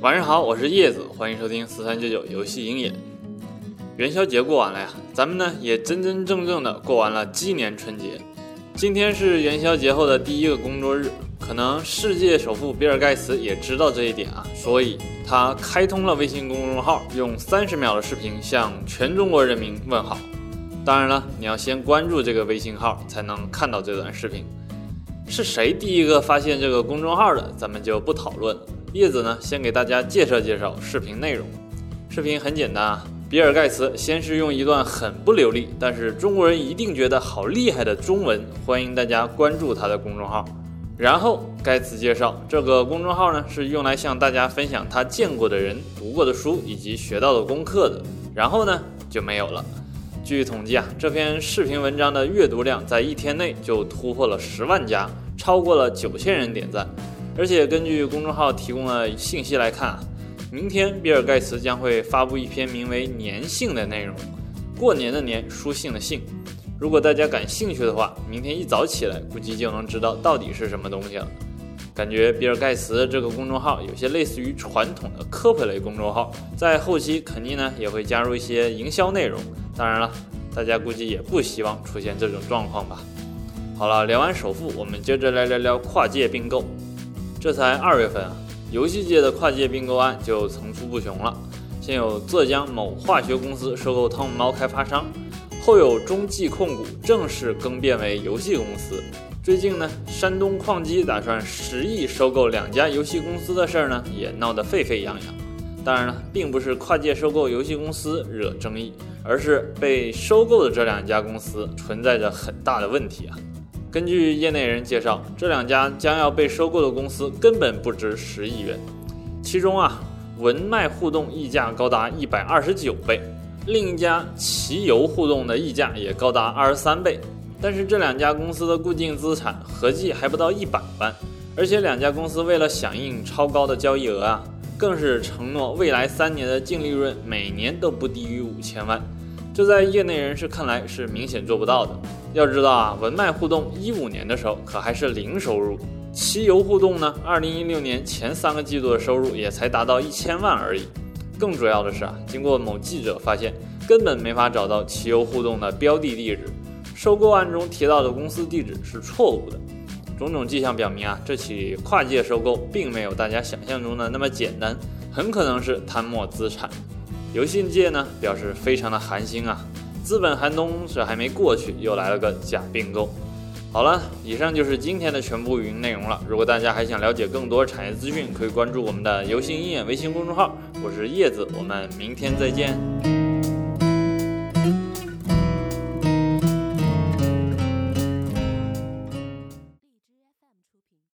晚上好，我是叶子，欢迎收听四三九九游戏鹰眼。元宵节过完了呀，咱们呢也真真正正的过完了鸡年春节。今天是元宵节后的第一个工作日，可能世界首富比尔盖茨也知道这一点啊，所以他开通了微信公众号，用三十秒的视频向全中国人民问好。当然了，你要先关注这个微信号才能看到这段视频。是谁第一个发现这个公众号的，咱们就不讨论了。叶子呢，先给大家介绍介绍视频内容。视频很简单啊，比尔盖茨先是用一段很不流利，但是中国人一定觉得好厉害的中文，欢迎大家关注他的公众号。然后盖茨介绍这个公众号呢，是用来向大家分享他见过的人、读过的书以及学到的功课的。然后呢，就没有了。据统计啊，这篇视频文章的阅读量在一天内就突破了十万加，超过了九千人点赞。而且根据公众号提供的信息来看，明天比尔盖茨将会发布一篇名为“年信”的内容，过年的年，书信的信。如果大家感兴趣的话，明天一早起来，估计就能知道到底是什么东西了。感觉比尔盖茨这个公众号有些类似于传统的科普类公众号，在后期肯定呢也会加入一些营销内容。当然了，大家估计也不希望出现这种状况吧。好了，聊完首富，我们接着来聊聊跨界并购。这才二月份啊，游戏界的跨界并购案就层出不穷了。先有浙江某化学公司收购汤姆猫开发商，后有中纪控股正式更变为游戏公司。最近呢，山东矿机打算十亿收购两家游戏公司的事儿呢，也闹得沸沸扬扬。当然了，并不是跨界收购游戏公司惹争议，而是被收购的这两家公司存在着很大的问题啊。根据业内人介绍，这两家将要被收购的公司根本不值十亿元。其中啊，文脉互动溢价高达一百二十九倍，另一家奇游互动的溢价也高达二十三倍。但是这两家公司的固定资产合计还不到一百万，而且两家公司为了响应超高的交易额啊，更是承诺未来三年的净利润每年都不低于五千万。这在业内人士看来是明显做不到的。要知道啊，文脉互动一五年的时候可还是零收入，奇游互动呢，二零一六年前三个季度的收入也才达到一千万而已。更主要的是啊，经过某记者发现，根本没法找到奇游互动的标的地址，收购案中提到的公司地址是错误的。种种迹象表明啊，这起跨界收购并没有大家想象中的那么简单，很可能是贪墨资产。游戏界呢表示非常的寒心啊。资本寒冬是还没过去，又来了个假并购。好了，以上就是今天的全部语音内容了。如果大家还想了解更多产业资讯，可以关注我们的游戏鹰眼微信公众号。我是叶子，我们明天再见。